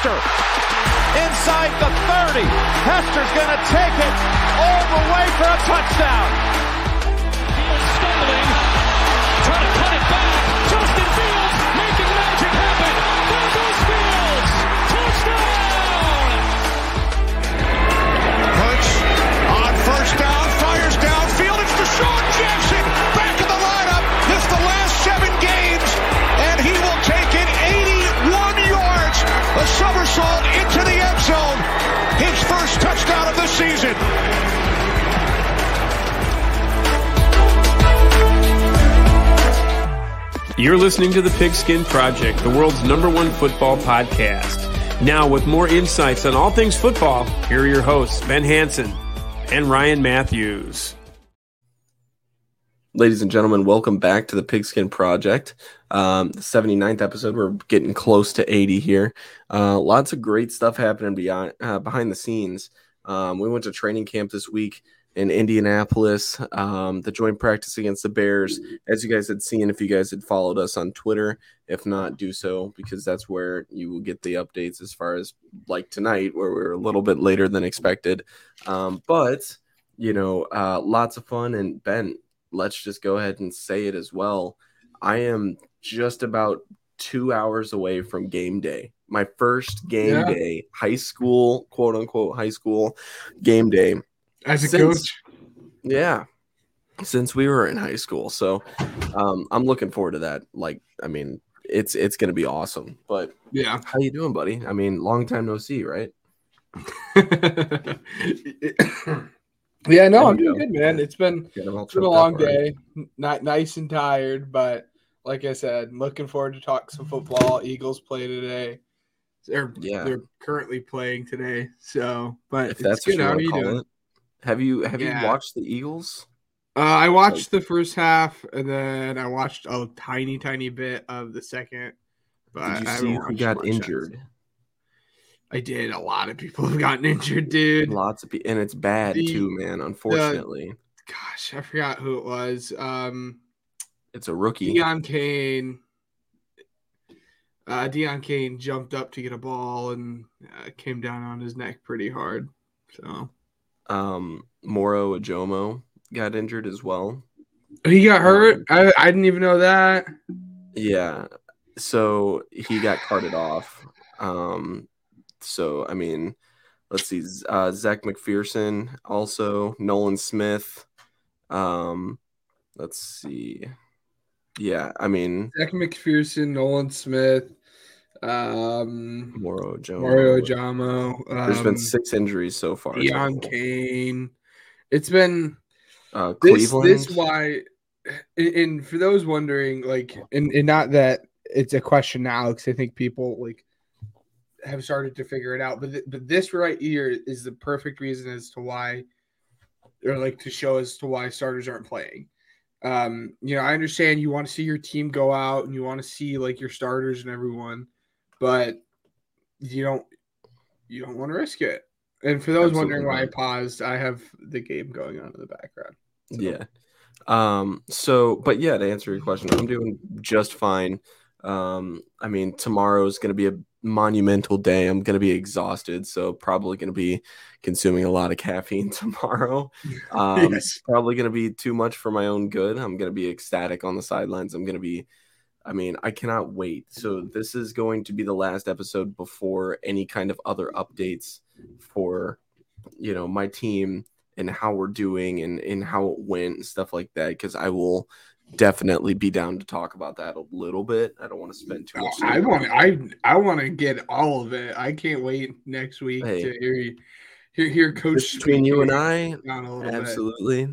Hester inside the 30. Hester's going to take it all the way for a touchdown. Fields stumbling, trying to cut it back. Justin Fields making magic happen. There goes Fields. Touchdown! Hurts on first down, fires downfield. It's DeSean Jackson somersault into the end zone. His first touchdown of the season. You're listening to the Pigskin Project, the world's number one football podcast. Now, with more insights on all things football, here are your hosts, Ben Hanson and Ryan Matthews. Ladies and gentlemen, welcome back to the Pigskin Project. Um, the 79th episode. We're getting close to 80 here. Uh, lots of great stuff happening beyond uh, behind the scenes. Um, we went to training camp this week in Indianapolis, um, the joint practice against the Bears. As you guys had seen, if you guys had followed us on Twitter, if not, do so because that's where you will get the updates as far as like tonight, where we're a little bit later than expected. Um, but you know, uh, lots of fun. And Ben, let's just go ahead and say it as well. I am just about two hours away from game day. My first game Yeah. day, high school, quote unquote, high school game day. As a Since- coach, Yeah. Since we were in high school. So um, I'm looking forward to that. Like, I mean, it's it's gonna be awesome. But yeah. how you doing, buddy? I mean, long time no see, right? yeah, no, I'm doing good, man. It's been Get 'em all it's been a long up day. Not nice and tired, but like I said, looking forward to talk some football. Eagles play today. They're Yeah. they're currently playing today. So, but If it's that's good. How are you doing? it. Have you have Yeah. you watched the Eagles? Uh, I watched the first half, and then I watched a tiny, tiny bit of the second. But Did you I see who got injured? I did. A lot of people have gotten injured, dude. Lots of people, and it's bad The- too, man. Unfortunately, Gosh, I forgot who it was. Um, it's a rookie. Deon Cain. Uh, Deon Cain jumped up to get a ball and uh, came down on his neck pretty hard. So Um, Moro Ojomo got injured as well. he got hurt. I, I didn't even know that. Yeah. So he got carted off. Um, so I mean, let's see. Uh, Zech McPhearson, also Nolan Smith. Um, let's see. Yeah, I mean Zech McPhearson, Nolan Smith, um, Moro Joe. Mario Jamo. Um, There's been six injuries so far. Deon Cain. It's been Uh, this this why and, and for those wondering like and, and not that it's a question now because i think people like have started to figure it out but th- but this right here is the perfect reason as to why or like to show as to why starters aren't playing um you know i understand you want to see your team go out and you want to see like your starters and everyone but you don't you don't want to risk it and for those wondering why i paused i have the game going on in the background So- Yeah. Um, so but yeah, to answer your question, I'm doing just fine. Um, I mean, tomorrow is gonna be a monumental day. I'm gonna be exhausted, so probably gonna be consuming a lot of caffeine tomorrow. Um Yes. probably gonna be too much for my own good. I'm gonna be ecstatic on the sidelines. I'm gonna be I mean, I cannot wait. So this is going to be the last episode before any kind of other updates for you know my team and how we're doing and, and how it went and stuff like that because I will definitely be down to talk about that a little bit. I don't want to spend too much I want I I want to get all of it. I can't wait next week Hey. to hear you- hear hear Coach between you and I, down a little bit. absolutely.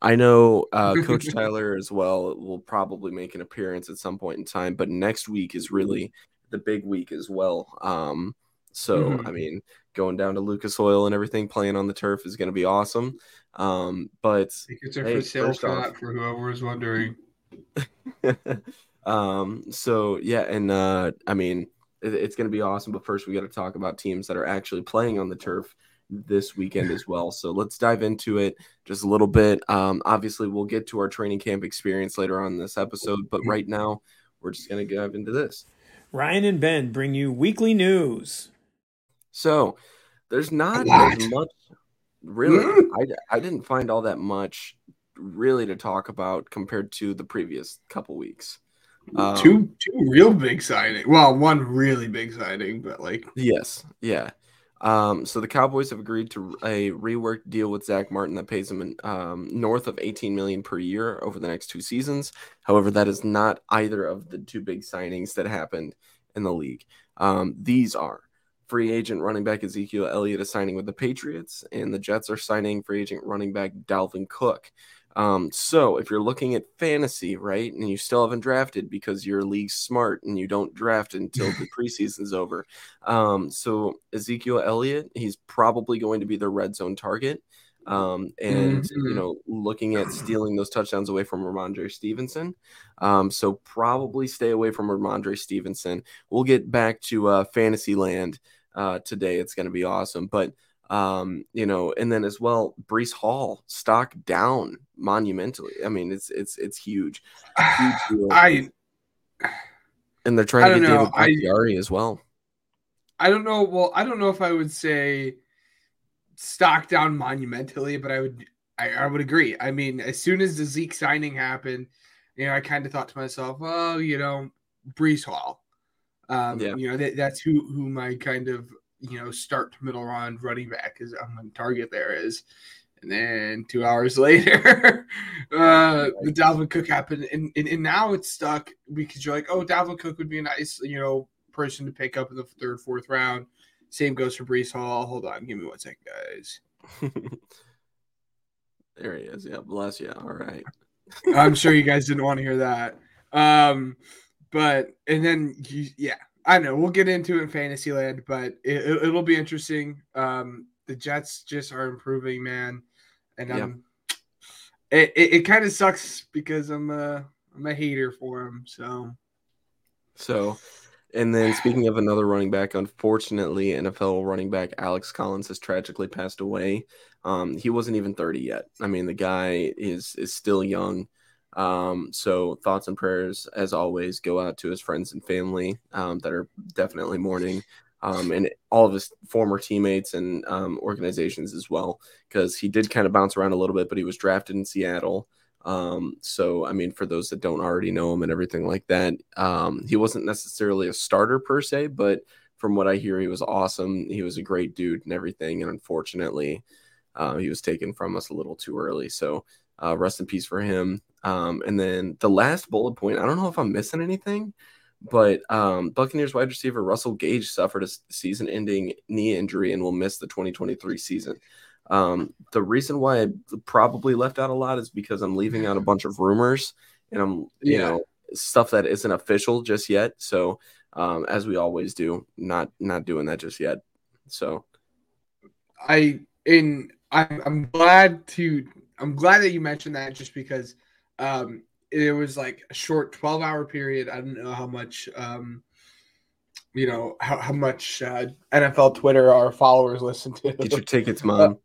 I know uh, Coach Tyler as well will probably make an appearance at some point in time, but next week is really the big week as well. Um, so Mhm. I mean, going down to Lucas Oil and everything, playing on the turf is going to be awesome. Um, but are Hey, for sale first off- for whoever is wondering. um so yeah and uh i mean it- it's going to be awesome but first we got to talk about teams that are actually playing on the turf this weekend as well so let's dive into it just a little bit um obviously we'll get to our training camp experience later on in this episode but right now we're just going to dive into this Ryan and Ben bring you weekly news. So there's not as much. Really, Mm. I, I didn't find all that much really to talk about compared to the previous couple weeks. Um, two two real big signing. Well, one really big signing, but like Yes, yeah. Um, so the Cowboys have agreed to a reworked deal with Zach Martin that pays him um, north of 18 million per year over the next two seasons. However, that is not either of the two big signings that happened in the league. Um, these are free agent running back Ezekiel Elliott is signing with the Patriots, and the Jets are signing free agent running back Dalvin Cook. Um, so if you're looking at fantasy, right, and you still haven't drafted because your league's smart and you don't draft until the preseason's over. Um, so Ezekiel Elliott, he's probably going to be the red zone target. Um, and you Mhm. know, looking at stealing those touchdowns away from Rhamondre Stevenson. Um, so probably stay away from Rhamondre Stevenson. We'll get back to uh fantasy land uh today. It's gonna be awesome. But um, you know, and then as well, Breece Hall stock down monumentally. I mean, it's it's it's huge. Huge. I and they're I trying to get know. David I- Bakhtiari as well. I don't know. Well, I don't know if I would say stock down monumentally, but I would I, I would agree. I mean, as soon as the Zeke signing happened, you know, I kind of thought to myself, oh, you know, Breece Hall. Um, Yeah. you know, that, that's who who my kind of you know start to middle round running back is on target there is. And then two hours later, uh, the Dalvin Cook happened, and, and and now it's stuck because you're like, oh, Dalvin Cook would be a nice, you know, person to pick up in the third, fourth round. Same goes for Breece Hall. Hold on, give me one second, guys. there he is. Yeah, bless you. All right. I'm sure you guys didn't want to hear that. Um, but and then you, yeah, I know we'll get into it in Fantasyland, but it, it, it'll be interesting. Um, the Jets just are improving, man, and um, it it, it kind of sucks because I'm a I'm a hater for him. So So, and then speaking of another running back, unfortunately, NFL running back Alex Collins has tragically passed away. Um, he wasn't even 30 yet. I mean, the guy is is still young. Um, so thoughts and prayers, as always, go out to his friends and family um, that are definitely mourning, um, and all of his former teammates and um, organizations as well, because he did kind of bounce around a little bit, but he was drafted in Seattle. Um, so I mean, for those that don't already know him and everything like that, um, he wasn't necessarily a starter per se, but from what I hear, he was awesome. He was a great dude and everything. And unfortunately, uh, he was taken from us a little too early. So uh, rest in peace for him. Um, and then the last bullet point, I don't know if I'm missing anything, but um, Buccaneers wide receiver Russell Gage suffered a season ending knee injury and will miss the 2023 season. Um, the reason why I probably left out a lot is because I'm leaving out a bunch of rumors and I'm, you Yeah. know, stuff that isn't official just yet. So, um, as we always do, not not doing that just yet. So, I in I'm I'm glad to I'm glad that you mentioned that just because um it was like a short 12 hour period. I don't know how much um you know how, how much uh, NFL Twitter our followers listen to. get your tickets, mom.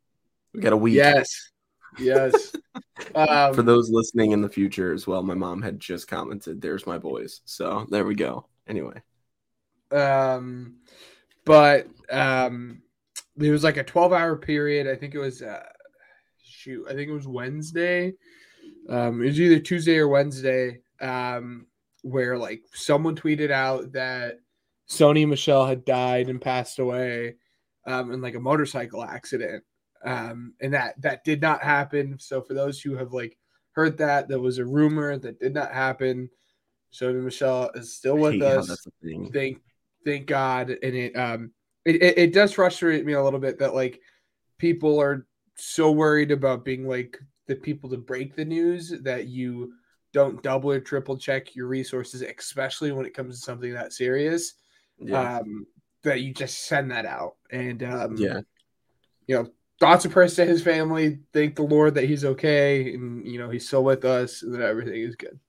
We got a week. yes. Yes. um, For those listening in the future as well, my mom had just commented, "There's my boys." So there we go. Anyway, um but um there was like a 12 hour period i think it was uh shoot i think it was wednesday um it was either tuesday or wednesday um where like someone tweeted out that sony michel had died and passed away um in like a motorcycle accident um and that that did not happen so for those who have like heard that that was a rumor that did not happen sony michel is still with us that's a thing. thank thank God. And it um it, it, it does frustrate me a little bit that like people are so worried about being like the people to break the news that you don't double or triple check your resources, especially when it comes to something that serious. Yeah, Um that you just send that out. And um yeah, you know, thoughts of prayers to his family. Thank the Lord that he's okay and you know he's still with us and that everything is good.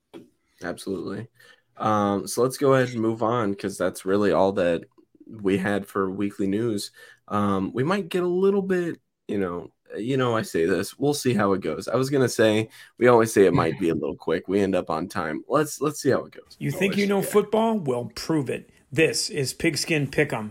absolutely. Um, so let's go ahead and move on because that's really all that we had for weekly news. Um, we might get a little bit, you know, you know, I say this. We'll see how it goes. I was gonna say we always say it might be a little quick. We end up on time. Let's let's see how it goes. You think you know football? Well, prove it. This is Pigskin Pick'em.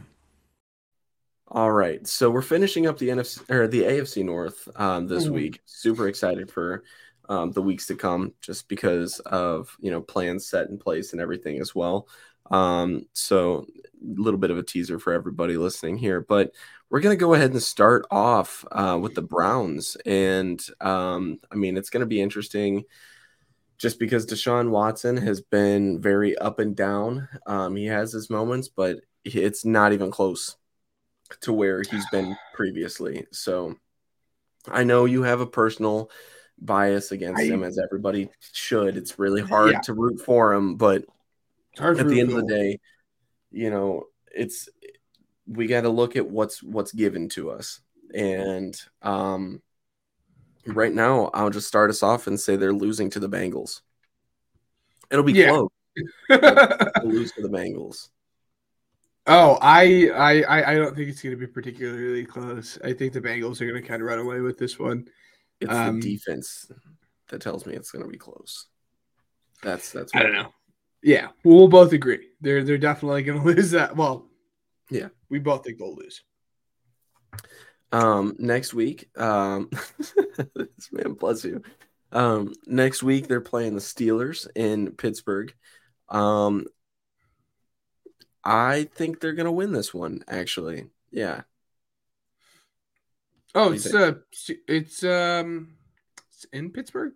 All right, so we're finishing up the NFC or the AFC North um, this week. Super excited for um, the weeks to come, just because of you know plans set in place and everything as well. Um, so a little bit of a teaser for everybody listening here, but we're gonna go ahead and start off uh, with the Browns, and um, I mean it's gonna be interesting. Just because Deshaun Watson has been very up and down, um, he has his moments, but it's not even close to where he's been previously. So I know you have a personal bias against I- him, as everybody should. It's really hard Yeah. to root for him, but hard at the end of the day, you know, it's we got to look at what's what's given to us. And um right now, I'll just start us off and say they're losing to the Bengals. It'll be Yeah. close. Lose to the Bengals. oh, I, I, I I don't think it's going to be particularly close. I think the Bengals are going to kind of run away with this one. It's Um, the defense that tells me it's going to be close. That's that's I don't know. Yeah, well, we'll both agree. They're they're definitely going to lose that. Well, Yeah. we both think they'll lose. Um, next week, um, this man bless you. Um, next week they're playing the Steelers in Pittsburgh. Um, I think they're gonna win this one. Actually, yeah. Oh, it's uh, it's um, it's in Pittsburgh.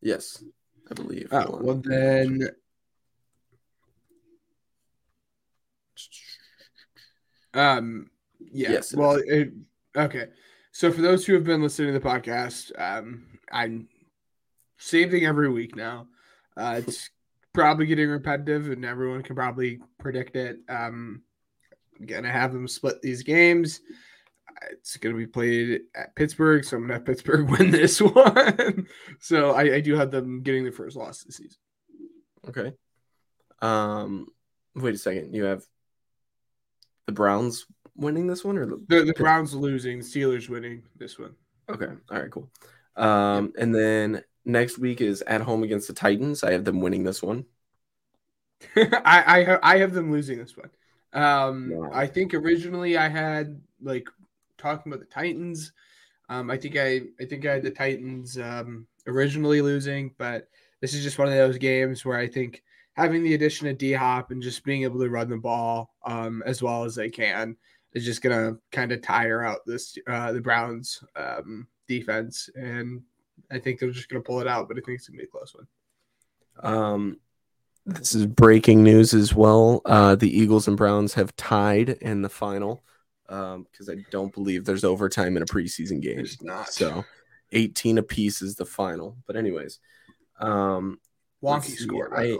Yes, I believe. Oh, well then, um, yeah. Yes, well, it, okay. So for those who have been listening to the podcast, um, I'm same thing every week now. Uh, it's probably getting repetitive, and everyone can probably predict it. Um, gonna have them split these games. It's to be played at Pittsburgh, so I'm to have Pittsburgh win this one. so I, I do have them getting the first loss this season. Okay. Um, wait a second. You have the Browns winning this one, or the The, the Browns losing, the Steelers winning this one. Okay. All right. Cool. Um, and then next week is at home against the Titans. I have them winning this one. I I, I have them losing this one. Um, Wow. I think originally I had like talking about the Titans. Um, I think I I think I had the Titans um, originally losing, but this is just one of those games where I think having the addition of D Hop and just being able to run the ball um, as well as they can is just gonna kind of tire out this uh, the Browns um, defense, and I think they're just gonna pull it out. But I think it's gonna be a close one. Um, this is breaking news as well. Uh, the Eagles and Browns have tied in the final because I don't believe there's overtime in a preseason game. There's not. So 18 apiece is the final. But, anyways, um, Wonky score. I-.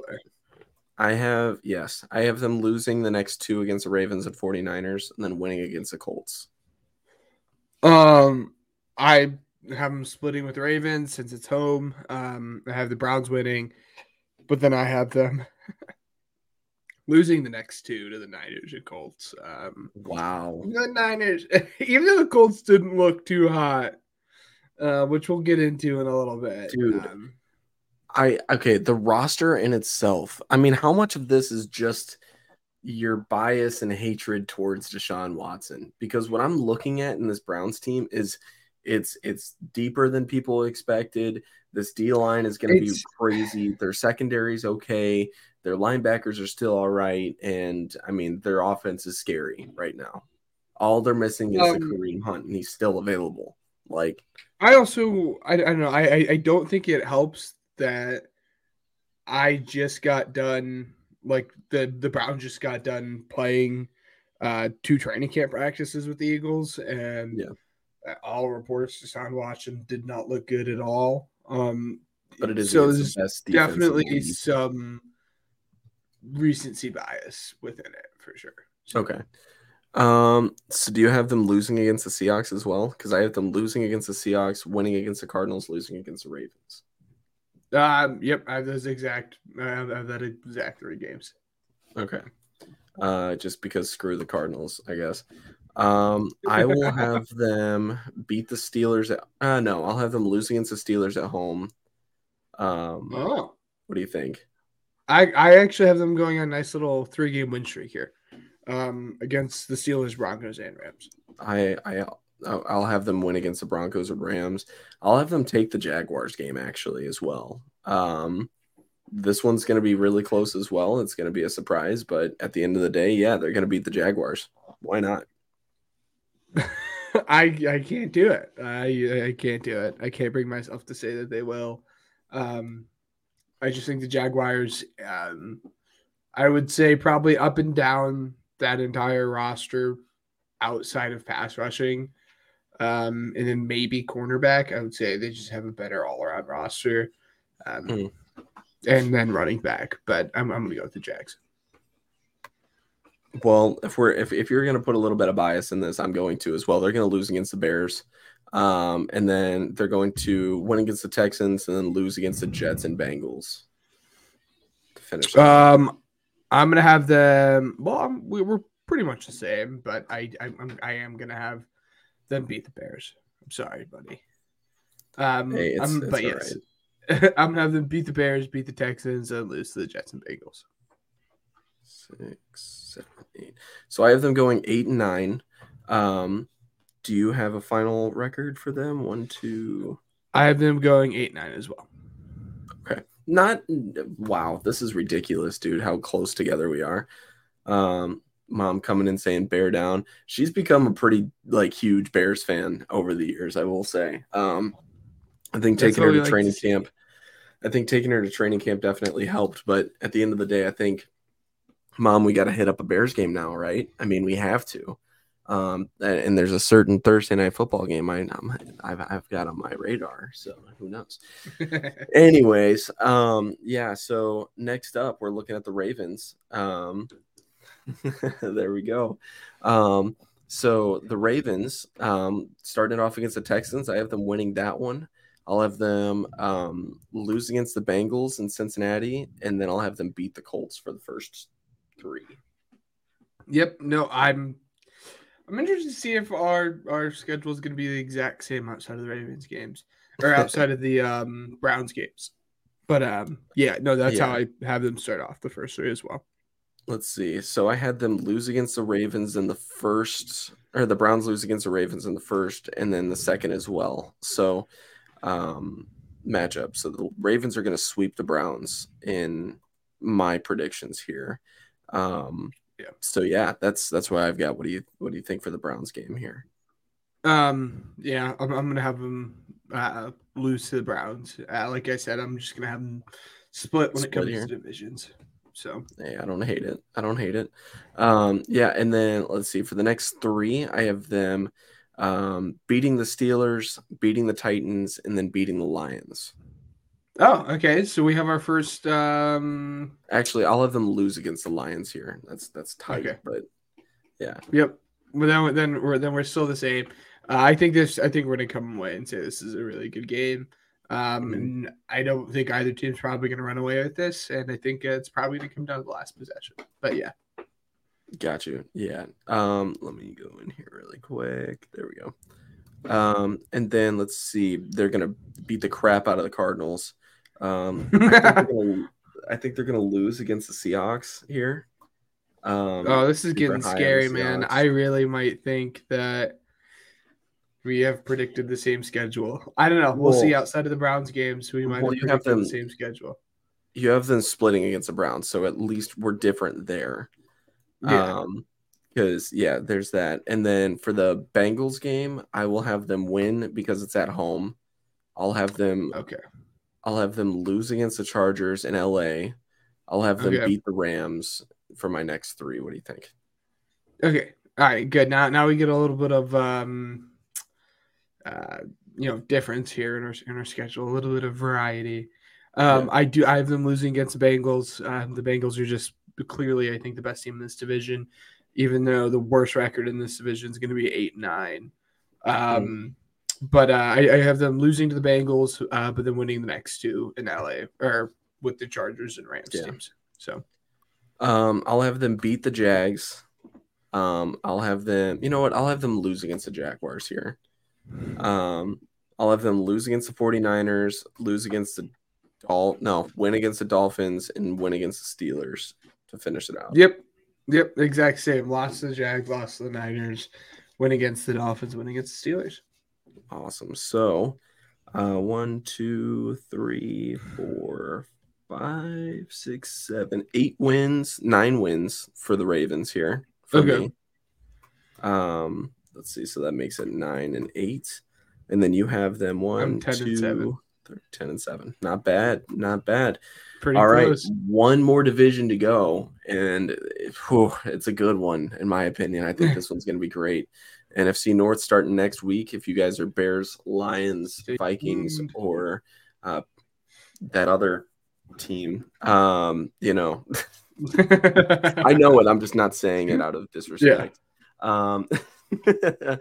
I have, yes, I have them losing the next two against the Ravens and 49ers and then winning against the Colts. Um, I have them splitting with the Ravens since it's home. Um, I have the Browns winning, but then I have them losing the next two to the Niners and Colts. Um, Wow. the Niners, even though the Colts didn't look too hot, uh, which we'll get into in a little bit, Dude. Um, I okay, the roster in itself. I mean, how much of this is just your bias and hatred towards Deshaun Watson? Because what I'm looking at in this Browns team is it's it's deeper than people expected. This D line is going to be crazy. Their secondary's okay. Their linebackers are still all right, and I mean their offense is scary right now. All they're missing is the Um, Kareem Hunt, and he's still available. Like, I also I, I don't know I I don't think it helps that I just got done like the the Browns just got done playing uh two training camp practices with the Eagles and Yeah. all reports Deshaun Watson did not look good at all. Um but it is so there's the best defense in the definitely some recency bias within it for sure. So, Okay. Um, so do you have them losing against the Seahawks as well? Because I have them losing against the Seahawks, winning against the Cardinals, losing against the Ravens. Um, yep, I have those exact I have, I have that exact three games. Okay. Uh, just because screw the Cardinals, I guess. Um, I will have them beat the Steelers at uh no, I'll have them losing against the Steelers at home. Um, Oh. what do you think? I, I actually have them going on a nice little three game win streak here. um, against the Steelers, Broncos, and Rams. I I I'll have them win against the Broncos or Rams. I'll have them take the Jaguars game actually as well. Um, this one's going to be really close as well. It's going to be a surprise, but at the end of the day, yeah, they're going to beat the Jaguars. Why not? I I can't do it. I I can't do it. I can't bring myself to say that they will. Um, I just think the Jaguars. Um, I would say probably up and down that entire roster, outside of pass rushing, um, and then maybe cornerback. I would say they just have a better all around roster, um, Mm. and then running back. But I'm I'm gonna go with the Jags. Well, if we're if, if you're going to put a little bit of bias in this, I'm going to as well. They're going to lose against the Bears. Um, and then they're going to win against the Texans and then lose against the Jets and Bengals to finish. Um, I'm gonna have them. Well, I'm, we, we're pretty much the same, but I I, I'm, I am gonna have them beat the Bears. I'm sorry, buddy. Um, Hey, it's- I'm- it's but yes, I'm gonna have them beat the Bears, beat the Texans, and lose to the Jets and Bengals. Six, seven, eight. So I have them going eight and nine. Um, do you have a final record for them? One, two. I have them going eight nine as well. Okay. Not wow. This is ridiculous, dude. How close together we are. Um, mom coming in saying bear down. She's become a pretty like huge Bears fan over the years. I will say. Um, I think That's taking her to like training see. camp. I think taking her to training camp definitely helped. But at the end of the day, I think, mom, we got to hit up a Bears game now, right? I mean, we have to. Um, and, and there's a certain Thursday night football game I, I'm, I've, I've got on my radar. So who knows? Anyways, um, yeah. So next up, we're looking at the Ravens. Um, there we go. Um, so the Ravens, um, starting off against the Texans, I have them winning that one. I'll have them um, lose against the Bengals in Cincinnati, and then I'll have them beat the Colts for the first three. yep. No, I'm. I'm interested to see if our our schedule is going to be the exact same outside of the Ravens games or outside of the um, Browns games. But um, yeah, no, that's how I have them start off the first three as well. Let's see. So I had them lose against the Ravens in the first, or the Browns lose against the Ravens in the first, and then the second as well. So, um, matchup. So the Ravens are going to sweep the Browns in my predictions here. Um, Yeah. So yeah, that's that's why I've got. What do you what do you think for the Browns game here? Um, yeah, I'm, I'm gonna have them uh, lose to the Browns. Uh, like I said, I'm just gonna have them split when it comes here. to divisions. So Hey, I don't hate it. I don't hate it. Um, yeah, and then let's see for the next three, I have them um, beating the Steelers, beating the Titans, and then beating the Lions. oh, okay. So we have our first. Um, Actually, I'll have them lose against the Lions here. That's that's tight, Okay. but yeah, yep. Well, then then we're then we're still the same. Uh, I think this. I think we're gonna come away and say this is a really good game. Um, and I don't think either team's probably gonna run away with this, and I think it's probably gonna come down to the last possession. But yeah, got you. Yeah. Um, let me go in here really quick. There we go. Um, and then let's see, they're gonna beat the crap out of the Cardinals. Um, I think they're gonna, I think they're gonna lose against the Seahawks here. Um, Oh, this is getting scary, man. I really might think that we have predicted the same schedule. I don't know. We'll see. Outside of the Browns games, we might Well, have have them- the same schedule. you have them splitting against the Browns, so at least we're different there. Yeah. Um, because yeah, there's that. And then for the Bengals game, I will have them win because it's at home. I'll have them okay. I'll have them lose against the Chargers in LA. I'll have them Okay. beat the Rams for my next three. What do you think? Okay. All right. Good. Now, now we get a little bit of um, uh, you know, difference here in our in our schedule. A little bit of variety. Um, Yeah. I do. I have them losing against the Bengals. Um, the Bengals are just clearly, I think, the best team in this division. Even though the worst record in this division is going to be eight nine. Um, but uh, I, I have them losing to the Bengals, uh, but then winning the next two in LA or with the Chargers and Rams Yeah. teams. So Um, I'll have them beat the Jags. Um, I'll have them. You know what? I'll have them lose against the Jaguars here. Um, I'll have them lose against the 49ers, lose against the Dol no, win against the Dolphins, and win against the Steelers to finish it out. Yep. Yep, exact same. Lost to the Jag, lost to the Niners, win against the Dolphins, win against the Steelers. Awesome. So, uh, one, two, three, four, five, six, seven, eight wins, nine wins for the Ravens here for Okay. me. Um, let's see. So that makes it nine and eight, and then you have them one, 10 and seven. three, 10 and seven. Not bad. Not bad. Pretty All right, close. one more division to go, and whew, it's a good one in my opinion. I think this one's going to be great. NFC North starting next week. If you guys are Bears, Lions, Vikings, or uh, that other team, um, you know, I know it. I'm just not saying it out of disrespect. Yeah. Um,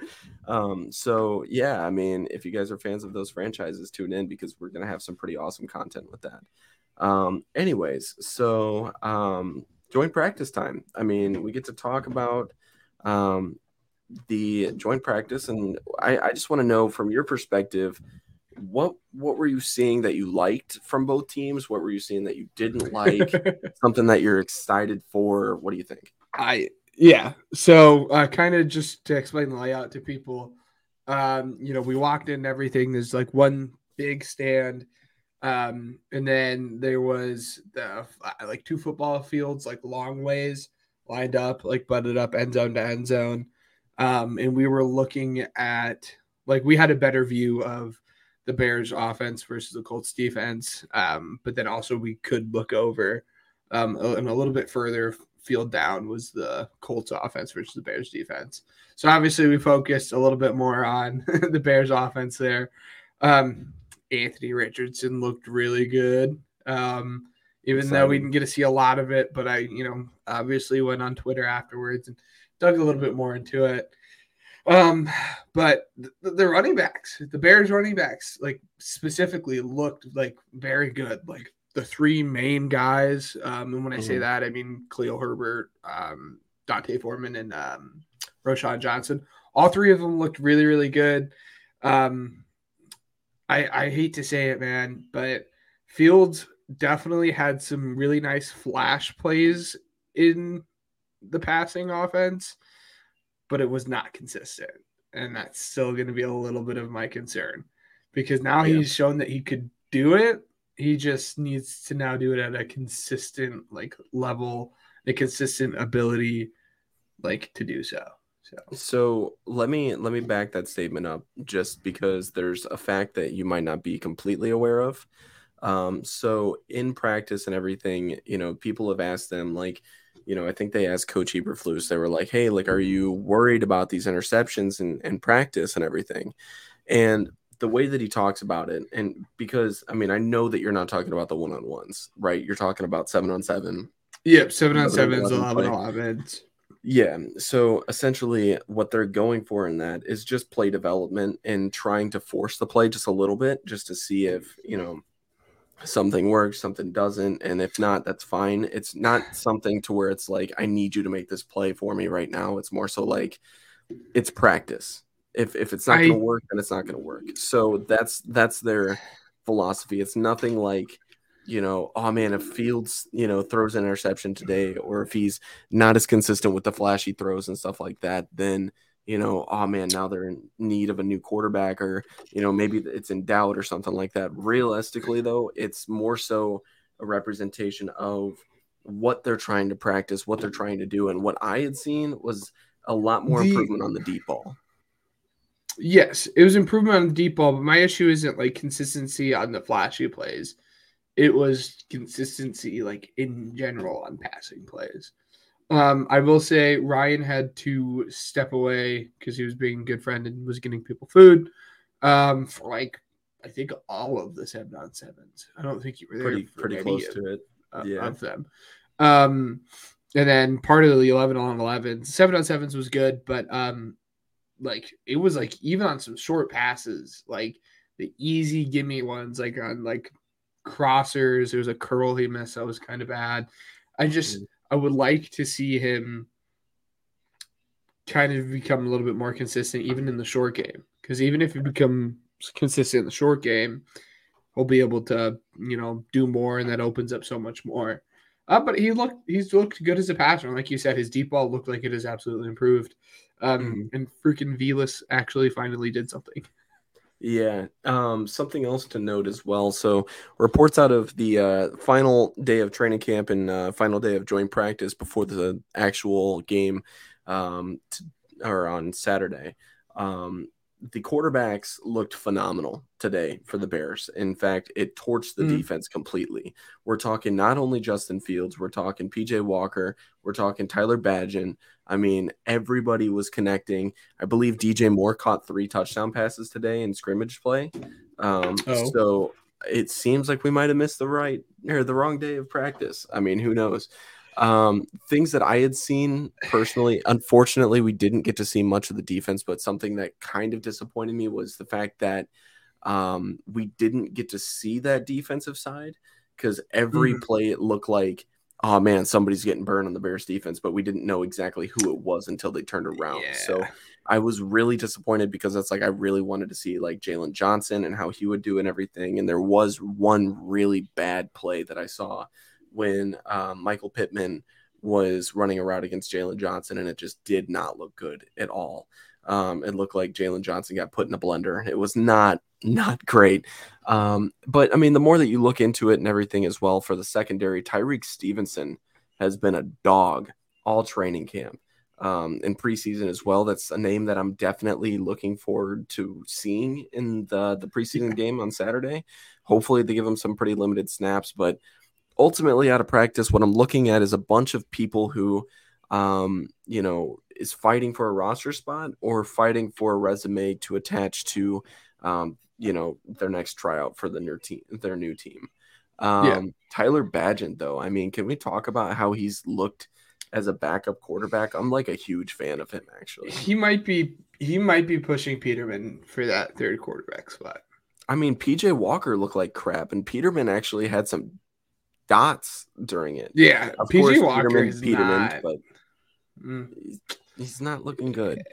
um, so yeah, I mean, if you guys are fans of those franchises, tune in because we're gonna have some pretty awesome content with that. Um, anyways, so um, joint practice time. I mean, we get to talk about um, the joint practice, and I, I just want to know from your perspective, what what were you seeing that you liked from both teams? What were you seeing that you didn't like? Something that you're excited for? What do you think? I yeah. So uh, kind of just to explain the layout to people, um, you know, we walked in everything. There's like one big stand, um, and then there was the uh, like two football fields, like long ways lined up, like butted up end zone to end zone. Um, and we were looking at like we had a better view of the Bears offense versus the Colts defense. Um, but then also we could look over um, and a little bit further field down was the Colts offense versus the Bears defense. So obviously we focused a little bit more on the Bears offense there. Um, Anthony Richardson looked really good. Um, even though we didn't get to see a lot of it, but I, you know, obviously went on Twitter afterwards and dug a little bit more into it. Um, but the, the running backs, the Bears running backs, like specifically looked like very good. Like the three main guys. Um, and when I say Mhm. that, I mean Khalil Herbert, um, D'Onta Foreman, and um, Roschon Johnson. All three of them looked really, really good. Um, I, I hate to say it, man, but Fields definitely had some really nice flash plays in the passing offense, but it was not consistent. And that's still going to be a little bit of my concern because now Yeah. he's shown that he could do it. He just needs to now do it at a consistent like level, a consistent ability like to do so. So So let me let me back that statement up just because there's a fact that you might not be completely aware of. Um, so in practice and everything, you know, people have asked them like, you know, I think they asked Coach Eberflus, they were like, Hey, like, are you worried about these interceptions and, and practice and everything? And the way that he talks about it, and because I mean, I know that you're not talking about the one on ones, right? You're talking about seven on seven, Yep, seven on 11 sevens, 11 eleven play. elevens. Yeah. So essentially, what they're going for in that is just play development and trying to force the play just a little bit, just to see if, you know, something works, something doesn't. And if not, that's fine. It's not something to where it's like, I need you to make this play for me right now. It's more so like it's practice. If, if it's not going to work, then it's not going to work. So that's that's their philosophy. It's nothing like, you know, oh man, if Fields, you know, throws an interception today, or if he's not as consistent with the flashy throws and stuff like that, then you know, oh man, now they're in need of a new quarterback, or you know, maybe it's in doubt or something like that. Realistically, though, it's more so a representation of what they're trying to practice, what they're trying to do, and what I had seen was a lot more The- improvement on the deep ball. Yes, it was improvement on the deep ball, but my issue isn't like consistency on the flashy plays. It was consistency like in general on passing plays. Um, I will say Ryan had to step away because he was being a good friend and was getting people food. Um, for like I think all of the seven on sevens. I don't think you were there Pretty pretty close of- to it. of, Yeah. of them. Um, and then part of the 11 on 11, seven on sevens was good, but um, like it was like even on some short passes, like the easy gimme ones, like on like crossers, there was a curl he missed that was kind of bad. I just I would like to see him kind of become a little bit more consistent, even in the short game. Because even if he becomes consistent in the short game, he'll be able to, you know, do more, and that opens up so much more. Uh, but he looked he's looked good as a passer. Like you said, his deep ball looked like it has absolutely improved. Um, Mhm. and freaking Velus actually finally did something. Yeah. Um, something else to note as well. So reports out of the uh, final day of training camp and uh, final day of joint practice before the actual game, um, t- or on Saturday. Um, the quarterbacks looked phenomenal today for the Bears. In fact, it torched the Mhm. defense completely. We're talking not only Justin Fields, we're talking PJ Walker, we're talking Tyler Bagent. I mean, everybody was connecting. I believe DJ Moore caught three touchdown passes today in scrimmage play. Um, Oh. So it seems like we might have missed the right or the wrong day of practice. I mean, who knows? Um, things that I had seen personally, unfortunately, we didn't get to see much of the defense, but something that kind of disappointed me was the fact that um, we didn't get to see that defensive side because every Mhm. play it looked like, oh man, somebody's getting burned on the Bears defense, but we didn't know exactly who it was until they turned around. So I was really disappointed because that's like I really wanted to see like Jaylon Johnson and how he would do and everything. And there was one really bad play that I saw when um, Michael Pittman was running a route against Jaylon Johnson, and it just did not look good at all. Um, it looked like Jaylon Johnson got put in a blender. It was not not great. Um, but I mean, the more that you look into it and everything as well for the secondary, Tyrique Stevenson has been a dog all training camp um, in preseason as well. That's a name that I'm definitely looking forward to seeing in the the preseason game on Saturday. Hopefully, they give him some pretty limited snaps, but ultimately, out of practice, what I'm looking at is a bunch of people who, um, you know, is fighting for a roster spot or fighting for a resume to attach to, um, you know, their next tryout for the new team, their new team. Um, Yeah. Tyler Bagent, though, I mean, can we talk about how he's looked as a backup quarterback? I'm like a huge fan of him, actually. He might be he might be pushing Peterman for that third quarterback spot. I mean, PJ Walker looked like crap, and Peterman actually had some dots during it. Yeah, Of PJ course, Walker Peterman, is Peterman, not. but Mm. He's, not looking good.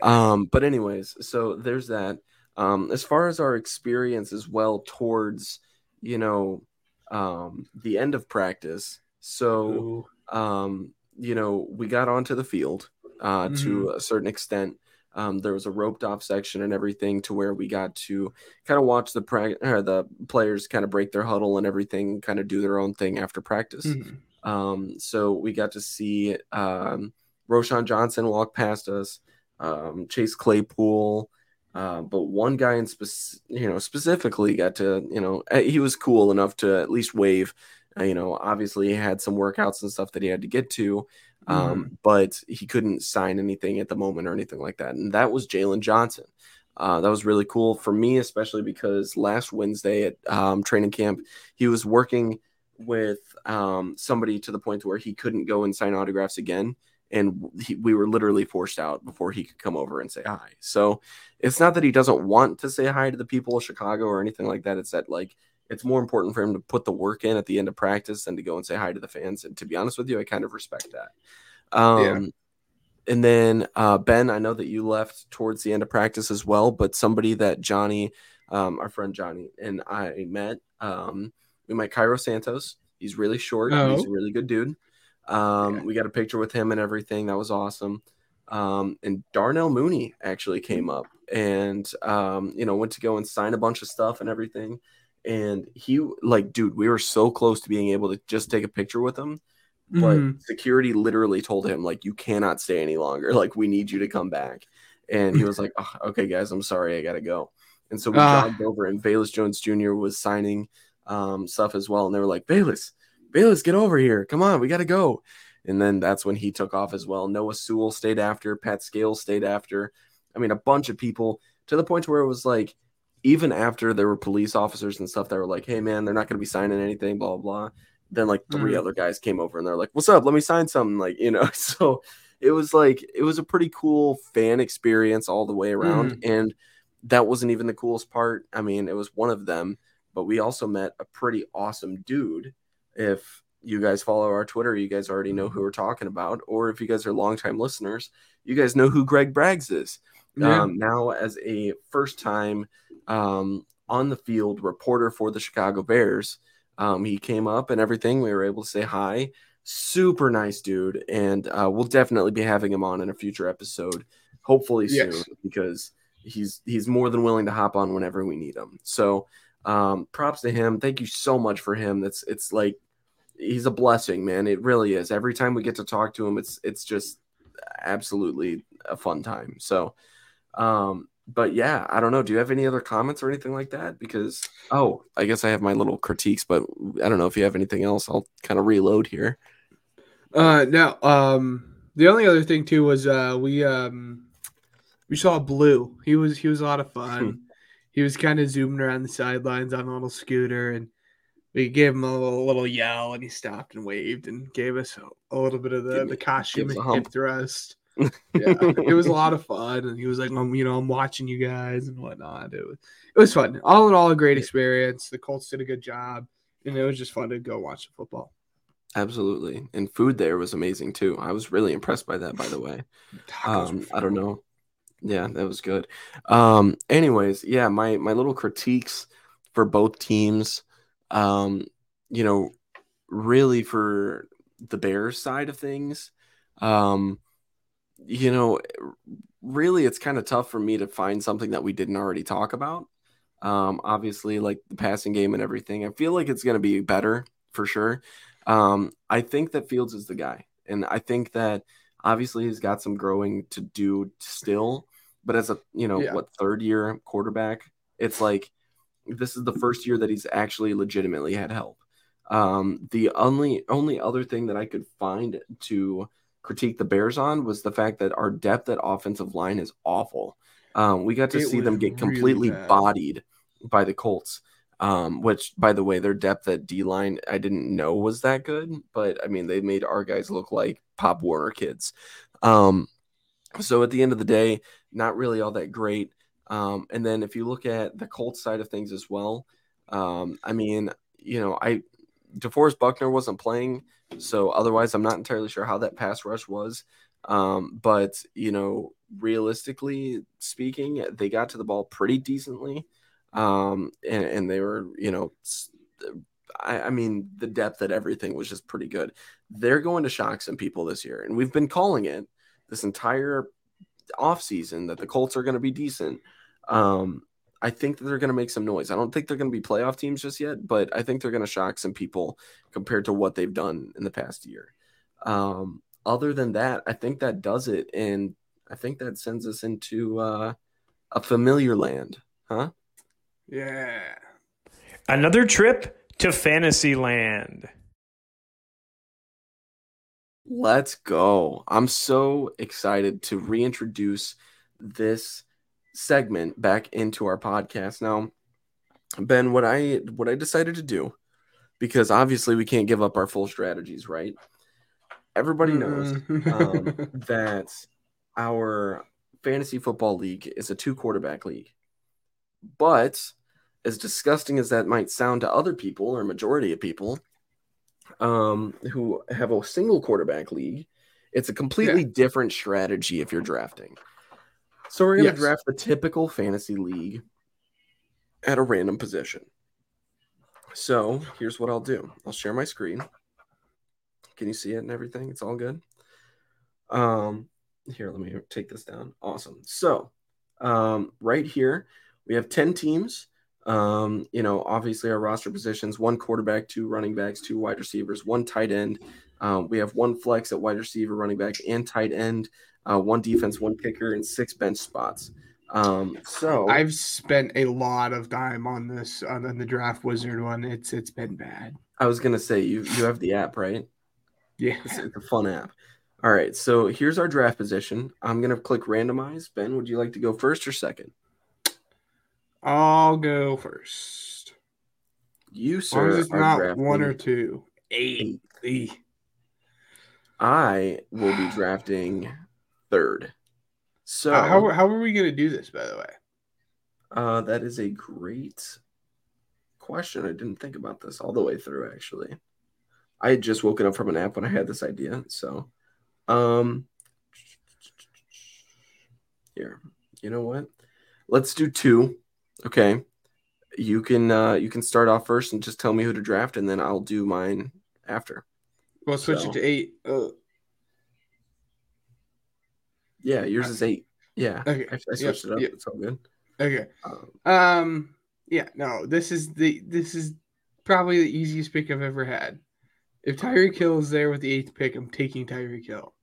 Um, but anyways, so there's that. Um, as far as our experience as well towards, you know, um, the end of practice. So, um, you know, we got onto the field uh, to a certain extent. Um, there was a roped off section and everything to where we got to kind of watch the pra- or the players kind of break their huddle and everything, kind of do their own thing after practice. Mhm. Um, so we got to see um, Roschon Johnson walk past us, um, Chase Claypool, uh, but one guy in spec- you know specifically got to you know eh, he was cool enough to at least wave. Uh, you know, obviously he had some workouts and stuff that he had to get to, um, but he couldn't sign anything at the moment or anything like that. And that was Jaylon Johnson. Uh, that was really cool for me, especially because last Wednesday at um, training camp, he was working with um, somebody to the point where he couldn't go and sign autographs again. And he, we were literally forced out before he could come over and say hi. So it's not that he doesn't want to say hi to the people of Chicago or anything like that. It's that like it's more important for him to put the work in at the end of practice than to go and say hi to the fans. And to be honest with you, I kind of respect that. Um, Yeah. And then uh, Ben, I know that you left towards the end of practice as well, but somebody that Johnny, um, our friend Johnny, and I met, um, we met Cairo Santos. He's really short. He's Oh. a really good dude. Um. We got a picture with him and everything. That was awesome. Um, and Darnell Mooney actually came up and, um, you know, went to go and sign a bunch of stuff and everything. And he, like, dude, we were so close to being able to just take a picture with him but Mhm. security literally told him like you cannot stay any longer like we need you to come back and he was like oh, okay guys i'm sorry i gotta go and so we Ah. jogged over and Velus jones jr was signing um, stuff as well and they were like Velus Velus get over here come on we gotta go and then that's when he took off as well noah sewell stayed after pat scales stayed after i mean a bunch of people to the point where it was like even after there were police officers and stuff that were like hey man they're not going to be signing anything blah blah blah then like 3 Mhm. other guys came over and they're like, "What's up? Let me sign something." Like you know, so it was like it was a pretty cool fan experience all the way around, and that wasn't even the coolest part. I mean, it was one of them, but we also met a pretty awesome dude. If you guys follow our Twitter, you guys already know who we're talking about, or if you guys are longtime listeners, you guys know who Greg Braggs is. Yeah. Um, now, as a first time um, on the field reporter for the Chicago Bears, Um, he came up and everything. We were able to say hi. Super nice dude, and uh, we'll definitely be having him on in a future episode, hopefully soon, Yes. because he's he's more than willing to hop on whenever we need him. So, um, props to him. Thank you so much for him. That's it's like he's a blessing, man. It really is. Every time we get to talk to him, it's it's just absolutely a fun time. So, um, but yeah, I don't know. Do you have any other comments or anything like that? Because oh, I guess I have my little critiques, but I don't know if you have anything else. I'll kind of reload here. Uh, no. Um, the only other thing too was uh, we um, we saw Blue. He was he was a lot of fun. he was kind of zooming around the sidelines on a little scooter, and we gave him a little, little yell, and he stopped and waved and gave us a, a little bit of the the costume and hip thrust. yeah, it was a lot of fun, and he was like, um, you know, I'm watching you guys and whatnot. It was it was fun. All in all, a great experience. The Colts did a good job, and it was just fun to go watch the football. Absolutely, and food there was amazing too. I was really impressed by that. By the way. Um, I don't know. Yeah, that was good. Um, anyways, yeah, my my little critiques for both teams, um, you know, really for the Bears side of things, um, you know, really it's kind of tough for me to find something that we didn't already talk about. Um, obviously, like the passing game and everything, I feel like it's going to be better for sure. Um, I think that Fields is the guy, and I think that obviously he's got some growing to do still but as a you know Yeah. what third year quarterback it's like this is the first year that he's actually legitimately had help um the only only other thing that i could find to critique the bears on was the fact that our depth at offensive line is awful um we got to It see them get really completely bad. bodied by the colts um, which by the way, their depth at D line I didn't know was that good, but I mean they made our guys look like Pop Warner kids. Um, so at the end of the day, not really all that great. Um, and then if you look at the Colts side of things as well, um, I mean, you know, I DeForest Buckner wasn't playing, so otherwise I'm not entirely sure how that pass rush was. Um, but you know, realistically speaking, they got to the ball pretty decently. Um, and, and they were, you know, I mean, the depth at everything was just pretty good. They're going to shock some people this year, and we've been calling it this entire offseason that the Colts are going to be decent. Um, I think that they're going to make some noise. I don't think they're going to be playoff teams just yet, but I think they're going to shock some people compared to what they've done in the past year. Um, other than that, I think that does it, and I think that sends us into uh, a familiar land, huh? Yeah. Another trip to Fantasyland. Let's go. I'm so excited to reintroduce this segment back into our podcast. Now, Ben, what I what I decided to do because obviously we can't give up our full strategies, right? Everybody knows Mm-hmm. um, that our fantasy football league is a two quarterback league. But as disgusting as that might sound to other people or majority of people um, who have a single quarterback league, it's a completely different strategy if you're drafting. So we're going to Yes. draft the typical fantasy league at a random position. So here's what I'll do. I'll share my screen. Can you see it and everything? It's all good. Um, here, let me take this down. Awesome. So, um, right here, we have 10 teams. Um, you know, obviously our roster positions one quarterback, two running backs, two wide receivers, one tight end. Um, we have one flex at wide receiver, running back, and tight end, uh, one defense, one kicker, and six bench spots. Um, so I've spent a lot of time on this on, the draft wizard one. It's it's been bad. I was gonna say you you have the app, right? Yeah. It's, it's a fun app. All right, so here's our draft position. I'm gonna click randomize. Ben, would you like to go first or second? I'll go first. You, As as sir, it's not drafting. one or two. Eight. Eight. I will be drafting third. So Uh, how how are we gonna do this, by the way? uh, that is a great question. I didn't think about this all the way through. Actually, I had just woken up from a nap when I had this idea. So, um, here, you know what? Let's do two. Okay. you can uh, you can start off first and just tell me who to draft, and then I'll do mine after. Well, switch So- it to eight. Uh, Yeah, yours is eight. Yeah, Okay, I, I yep, switched it up. yep. It's all good. okay. Um, Um. Yeah. No. This is the. This is probably the easiest pick I've ever had. If Tyreek Hill is there with the eighth pick, I'm taking Tyreek Hill.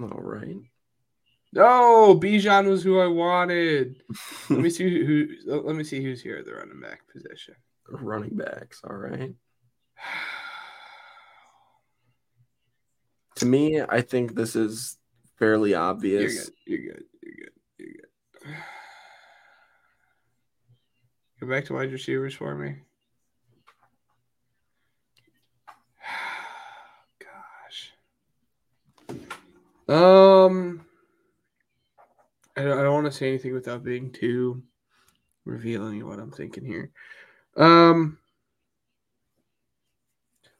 all right. No, Bijan was who I wanted. Let me see who. who let me see who's here at the running back position. Running backs. All right. To me, I think this is fairly obvious. You're good. You're good. You're good. You're good. Go back to wide receivers for me. Gosh. Um, I don't, I don't want to say anything without being too revealing what I'm thinking here. Um,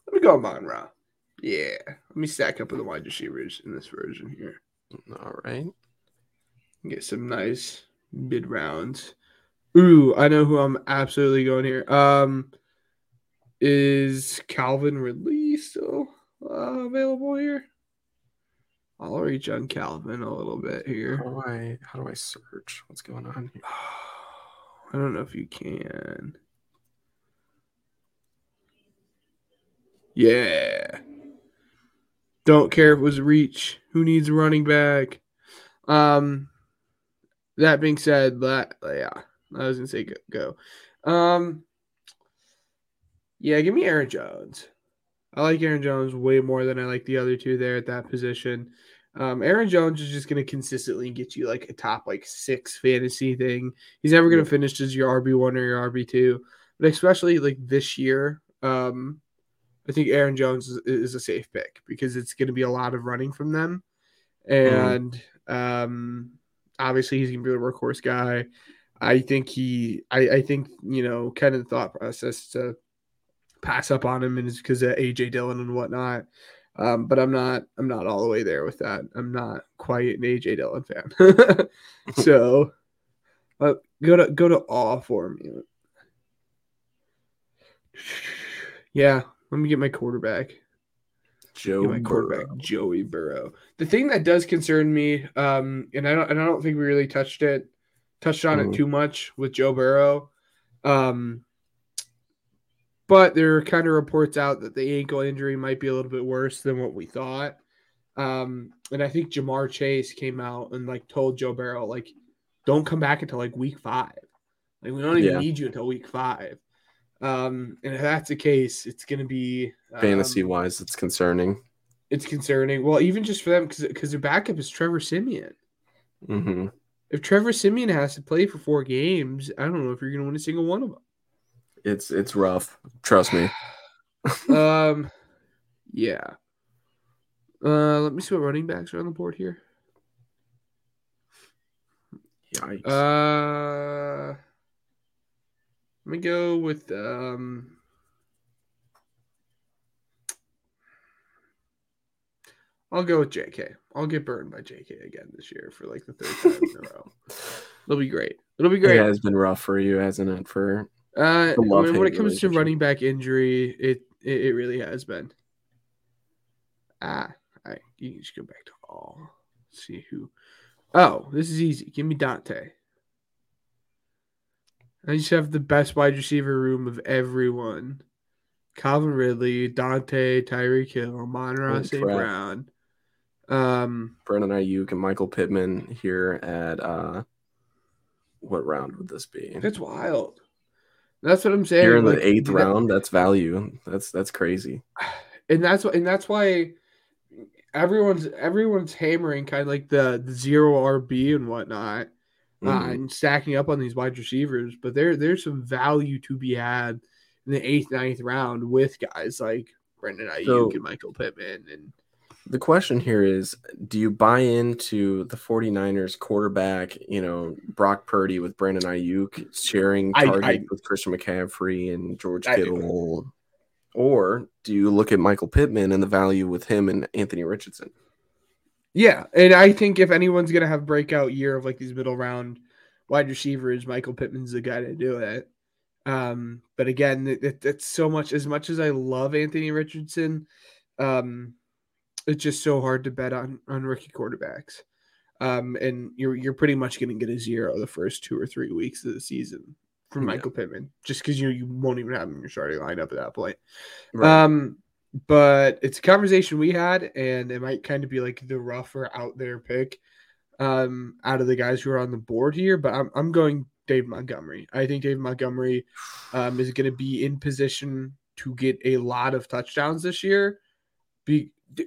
let me go Amon Ra. Yeah, let me stack up with the wide receivers in this version here. All right. Get some nice mid rounds. Ooh, I know who I'm absolutely going here. Um, is Calvin Ridley still uh, available here? I'll reach on Calvin a little bit How here. do I how do I search? What's going on here? I don't know if you can. Yeah. Don't care if it was reach. Who needs a running back? Um that being said, that yeah, I was gonna say go. go. Um yeah, give me Aaron Jones. I like Aaron Jones way more than I like the other two there at that position. Um, Aaron Jones is just going to consistently get you like a top like six fantasy thing. He's never going to finish as your RB one or your RB two, but especially like this year, um, I think Aaron Jones is, is a safe pick because it's going to be a lot of running from them, and um, obviously he's going to be a workhorse guy. I think he, I, I think you know, kind of the thought process to pass up on him and it's because of AJ Dillon and whatnot. Um, but I'm not I'm not all the way there with that. I'm not quite an AJ Dillon fan. so uh, go to go to awe for me. Yeah, let me get my quarterback. Joe my quarterback, Burrow. Joey Burrow. The thing that does concern me, um, and I don't and I don't think we really touched it, touched on Mhm. it too much with Joe Burrow. Um, but there are kind of reports out that the ankle injury might be a little bit worse than what we thought. Um, and I think Ja'Marr Chase came out and like told Joe Burrow like, don't come back until like week five. Like we don't even Yeah. need you until week five. Um, and if that's the case, it's going to be um, Fantasy wise, it's concerning. It's concerning. Well, even just for them because because their backup is Trevor Siemian. hmm If Trevor Siemian has to play for four games, I don't know if you're going to win a single one of them. It's it's rough. Trust me. um, yeah. Uh, let me see what running backs are on the board here. Yikes. Uh, let me go with um. I'll go with JK. I'll get burned by JK again this year for like the third time in a row. It'll be great. It'll be great. it has been rough for you, hasn't it? For Uh, when, when it comes to running back injury, it, it it really has been. Ah, all right. You can just go back to all. See who. Oh, this is easy. Give me Dante. I just have the best wide receiver room of everyone. Calvin Ridley, Dante, Tyreek Hill, Monroe St. Brown. Um, Brandon Aiyuk and Michael Pittman here at uh what round would this be? that's wild. That's what I'm saying. Here in like, the eighth round, that's value. That's that's crazy. and that's and that's why everyone's everyone's hammering kind of like the, the zero RB and whatnot uh, Mhm. and stacking up on these wide receivers. But there there's some value to be had in the eighth, ninth round with guys like Brandon Aiyuk So- and Michael Pittman and The question here is do you buy into the 49ers quarterback, you know, Brock Purdy with Brandon Aiyuk sharing I- I- with Christian McCaffrey and George I do. Kittle? Or do you look at Michael Pittman and the value with him and Anthony Richardson? Yeah. And I think if anyone's gonna have breakout year of like these middle round wide receivers, Michael Pittman's the guy to do it. Um, but again, it, it, it's so much as much as I love Anthony Richardson, um, it's just so hard to bet on on rookie quarterbacks. Um, and you're you're pretty much going to get a zero the first two or three weeks of the season from Yeah. Michael Pittman, just because you you won't even have him in your starting lineup at that point. Right. Um, but it's a conversation we had, and it might kind of be like the rougher out there pick um, out of the guys who are on the board here. But I'm, I'm going Dave Montgomery. I think Dave Montgomery um, is going to be in position to get a lot of touchdowns this year. Be, d-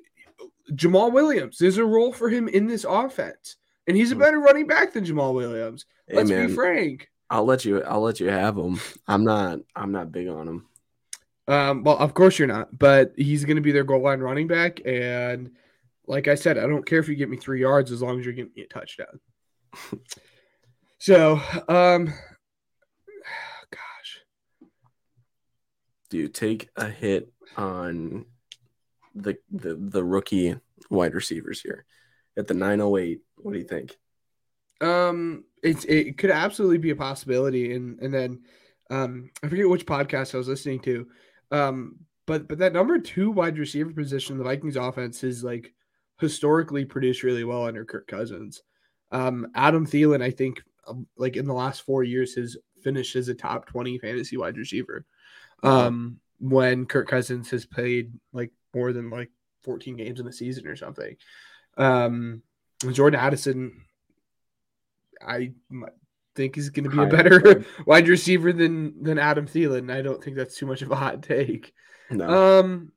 Jamaal Williams, there's a role for him in this offense, and he's a better running back than Jamaal Williams. Let's man, be frank. I'll let you. I'll let you have him. I'm not. I'm not big on him. Um, well, of course you're not, but he's going to be their goal line running back. And like I said, I don't care if you get me three yards as long as you're getting me a touchdown. so, um, gosh, Do you take a hit on the the the rookie wide receivers here at the 908? What do you think? um, it's it could absolutely be a possibility. And and then, um, I forget which podcast I was listening to, um, but but that number two wide receiver position, the Vikings offense is like historically produced really well under Kirk Cousins. Um, Adam Thielen, I think, um, like in the last four years, has finished as a top 20 fantasy wide receiver. Um, when Kirk Cousins has played like more than like 14 games in the season or something. Um, Jordan Addison, I think he's going to be a better wide receiver than than Adam Thielen. I don't think that's too much of a hot take. No. Um,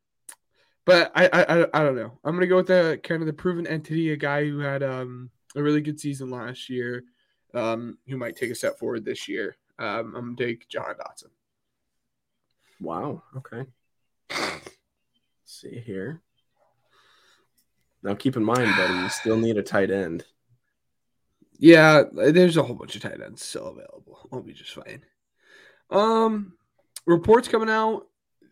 but I, I I I don't know. I'm gonna go with the kind of the proven entity, a guy who had um a really good season last year, um, who might take a step forward this year. Um, I'm gonna take Jahan Dotson. wow. Okay. Let's see here. Now keep in mind, buddy, you still need a tight end. Yeah, there's a whole bunch of tight ends still available. I'll be just fine. Um, reports coming out.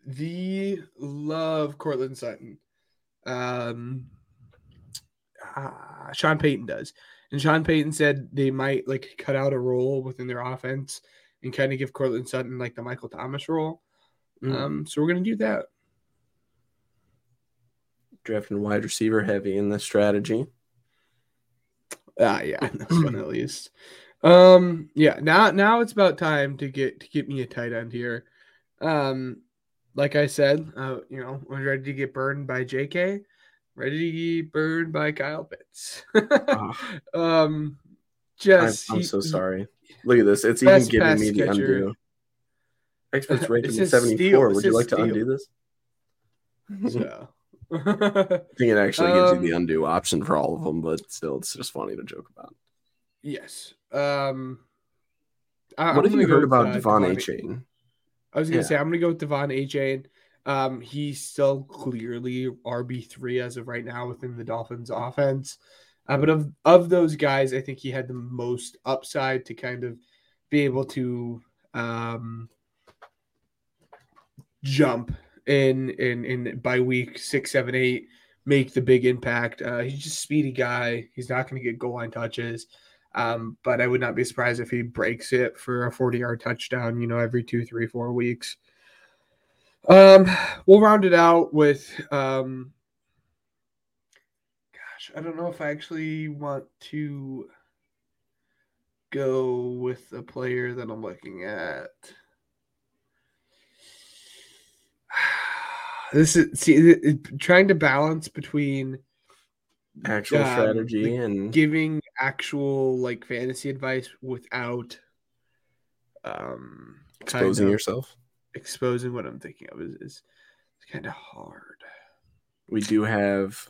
The love Courtland Sutton. Um, uh, Sean Payton does, and Sean Payton said they might like cut out a role within their offense and kind of give Courtland Sutton like the Michael Thomas role. Mm. Um, so we're gonna do that. Drafting wide receiver heavy in this strategy. Ah, yeah, this one at least. Um, yeah. Now, now it's about time to get to get me a tight end here. Um, like I said, uh, you know, I was ready to get burned by J.K. Ready to get burned by Kyle Pitts. Ah, um, I'm, just I'm he- so sorry. Look at this. It's even giving me the catcher. undo. Experts rated says 74. Would you like to undo this? So. I think it actually gives you the Um, undo option for all of them, but still, it's just funny to joke about. yes. Um. I, what I'm have you heard with, about uh, De'Von Achane? I was gonna Yeah. say I'm gonna go with De'Von Achane. Um, he's still clearly RB three as of right now within the Dolphins offense. Uh, but of of those guys, I think he had the most upside to kind of be able to um, jump in in in by week six, seven, eight, make the big impact. Uh, he's just speedy guy. He's not going to get goal line touches. Um, but I would not be surprised if he breaks it for a 40 yard touchdown, you know, every two, three, four weeks. Um, we'll round it out with um gosh, I don't know if I actually want to go with a player that I'm looking at. This is see trying to balance between Actual um, strategy and giving actual like fantasy advice without um exposing yourself. exposing what I'm thinking of is, is kind of hard. We do have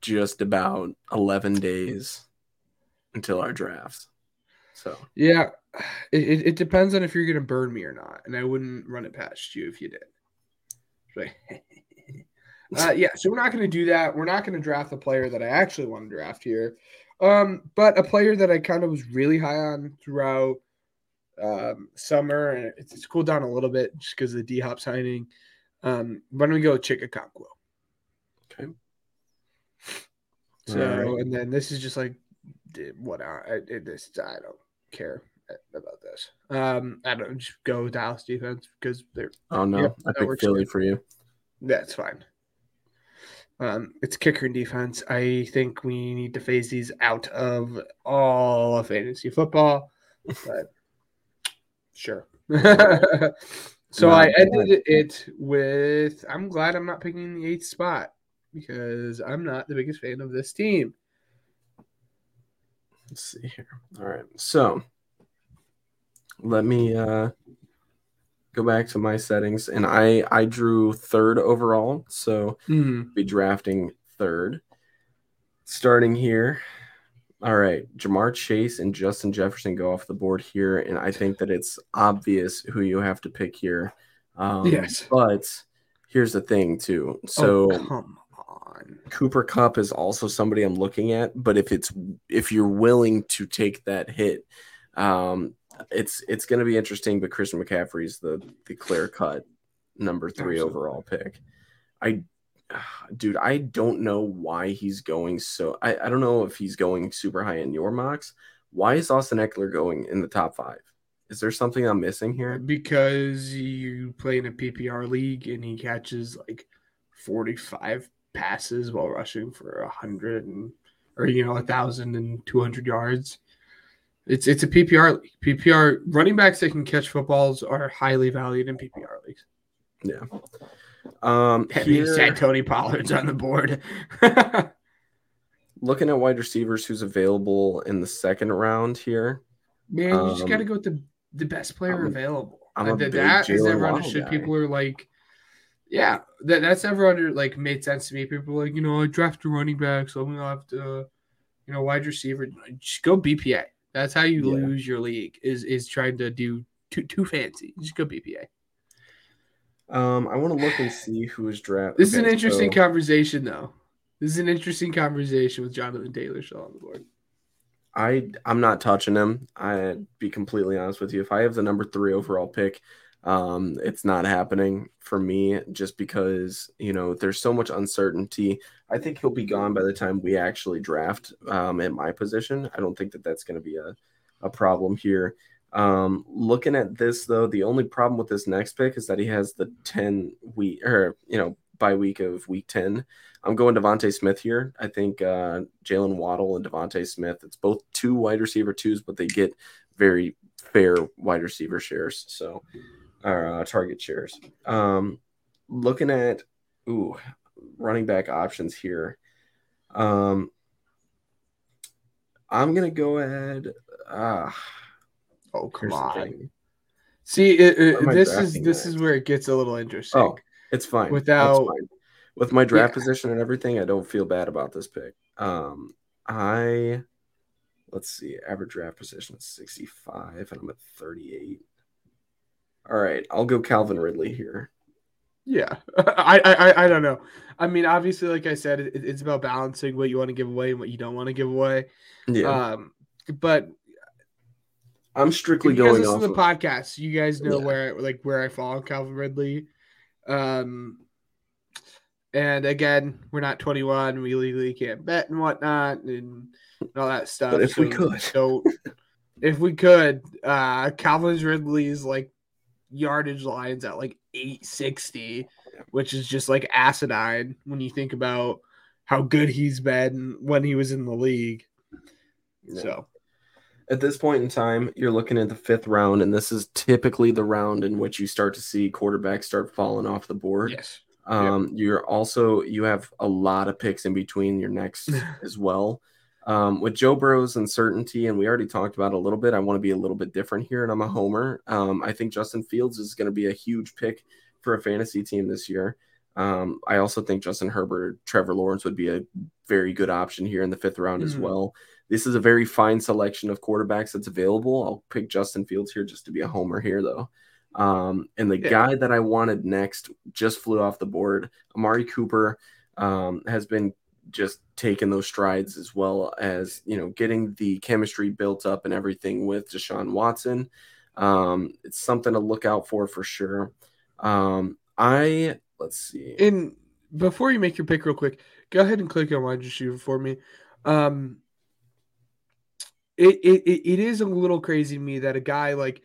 just about 11 days until our drafts. So, Yeah, it, it, it depends on if you're gonna burn me or not, and I wouldn't run it past you if you did. Right. uh, yeah, so we're not gonna do that. We're not gonna draft the player that I actually want to draft here, um, but a player that I kind of was really high on throughout um, summer, and it's, it's cooled down a little bit just because of the D Hop signing. Um, why don't we go Chig Okonkwo? okay. So, right. and then this is just like, what I, I it- this I don't care about this. Um, I don't just go with Dallas defense because they're Oh no, Yep, I works Philly good. for you. that's fine. Um, it's kicker and defense. I think we need to phase these out of all of fantasy football, but sure. so Not I ended it with I'm glad I'm not picking the eighth spot because I'm not the biggest fan of this team. Let's see here. All right. So let me uh go back to my settings and I I drew third overall, so Mm-hmm. be drafting third. Starting here. All right, Ja'Marr Chase and Justin Jefferson go off the board here, and I think that it's obvious who you have to pick here. Um, Yes. but here's the thing too. So oh, come on. Cooper Kupp is also somebody I'm looking at, but if it's if you're willing to take that hit, um, it's it's going to be interesting. But Christian McCaffrey's the the clear cut number three Absolutely. overall pick. I, dude, I don't know why he's going so. I I don't know if he's going super high in your mocks. Why is Austin Ekeler going in the top five? Is there something I'm missing here? Because you play in a PPR league and he catches like 45 passes while rushing for a hundred and or you know a thousand and two hundred yards. It's it's a PPR league. PPR running backs that can catch footballs are highly valued in PPR leagues. Yeah. Um, here- said, Tony Pollard's on the board. looking at wide receivers who's available in the second round here. Man, you just Um, got to go with the the best player I'm available. I'm Uh, that that is ever understood. guy. People are like, yeah, that that's ever under like made sense to me. People are like, you know, I draft a running back, so I'm gonna have to, you know, wide receiver. Just go BPA. That's how you Yeah. lose your league. Is is trying to do too too fancy. Just go BPA. Um, I want to look and see who is drafted. This is an interesting conversation, though. This is an interesting conversation with Jonathan Taylor still on the board. I I'm not touching him. I'd be completely honest with you. If I have the number three overall pick, um, it's not happening for me just because you know there's so much uncertainty. I think he'll be gone by the time we actually draft um, at my position. I don't think that that's going to be a a problem here. Um, looking at this though, the only problem with this next pick is that he has the 10 week or you know by week of week 10. I'm going DeVonta Smith here. I think uh, Jaylen Waddle and DeVonta Smith. It's both two wide receiver twos, but they get very fair wide receiver shares. So, or uh, target shares. Um, looking at ooh running back options here. Um, I'm gonna go ahead. Ah, Oh come on. See, it, it- Where am I this is this is where it gets a little interesting. Oh, it's fine. Without- It's fine. with my draft Yeah. position and everything, I don't feel bad about this pick. Um, I let's see, average draft position is 65, and I'm at 38. All right, I'll go Calvin Ridley here. Yeah, I, I I- don't know. I mean, obviously, like I said, it, it's about balancing what you want to give away and what you don't want to give away. Yeah, Um, but I'm if strictly you guys going listen off. to the Of, podcast, you guys know Yeah. where like where I fall on Calvin Ridley. Um, and again, we're not 21. We legally can't bet and whatnot and, and all that stuff. But if we so could. don't. if we could, uh, Calvin Ridley is like yardage lines at like 860, which is just like acidine when you think about how good he's been when he was in the league. Yeah. So at this point in time, you're looking at the fifth round, and this is typically the round in which you start to see quarterbacks start falling off the board. yes, Um, You're also you have a lot of picks in between your next as well. Um, with Joe Burrow's uncertainty, and we already talked about it a little bit. I want to be a little bit different here, and I'm a homer. Um, I think Justin Fields is going to be a huge pick for a fantasy team this year. Um, I also think Justin Herbert, Trevor Lawrence would be a very good option here in the fifth round as Mhm. well. This is a very fine selection of quarterbacks that's available. I'll pick Justin Fields here just to be a homer here, though. Um, and the Yeah. guy that I wanted next just flew off the board. Amari Cooper um, has been just taking those strides as well as you know getting the chemistry built up and everything with Deshaun Watson. Um, it's something to look out for for sure. Um, I let's see. And before you make your pick, real quick, go ahead and click on wide receiver for me. Um, it, it it is a little crazy to me that a guy like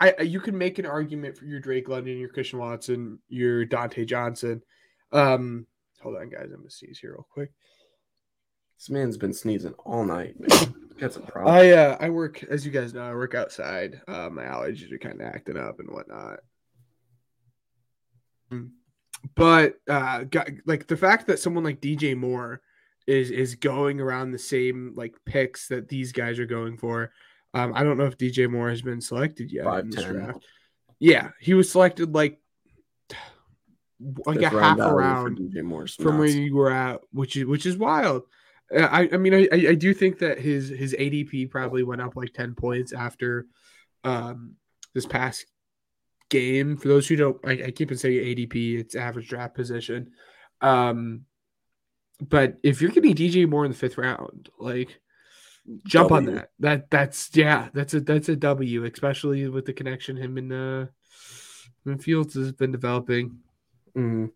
I I- you can make an argument for your Drake London, your Christian Watson, your Dante Johnson. Um, hold on, guys, I'm gonna sneeze here real quick. This man's been sneezing all night. Man. Got some problems. I uh I work as you guys know, I work outside. Uh, my allergies are kind of acting up and whatnot. Mm. But uh got, like the fact that someone like DJ Moore is is going around the same like picks that these guys are going for. Um, I don't know if DJ Moore has been selected yet in this 5'10". draft. Yeah, he was selected like like a half around from where you were at, which is which is wild. Uh, I I mean I I do think that his his ADP probably went up like ten points after um this past game. For those who don't, I, I keep on saying ADP, it's average draft position. Um, but if you're getting DJ Moore in the fifth round, like jump on that. That that's yeah, that's a that's a W, especially with the connection him and uh, him and Fields has been developing. Mhm.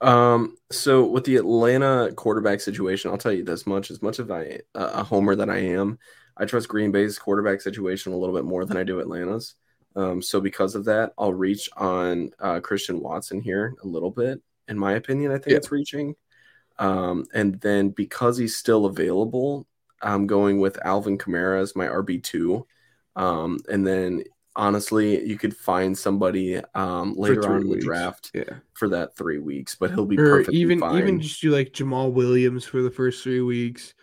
Um, so with the Atlanta quarterback situation, I'll tell you this much: as much as a homer that I am, I trust Green Bay's quarterback situation a little bit more than I do Atlanta's. Um, so because of that, I'll reach on uh, Christian Watson here a little bit. In my opinion, I think Yeah. it's reaching. Um, and then because he's still available, I'm going with Alvin Kamara as my RB two. Um, and then honestly, you could find somebody um, later on in the draft Yeah. for that three weeks, but he'll be or perfectly even fine. even just do like Jamaal Williams for the first three weeks,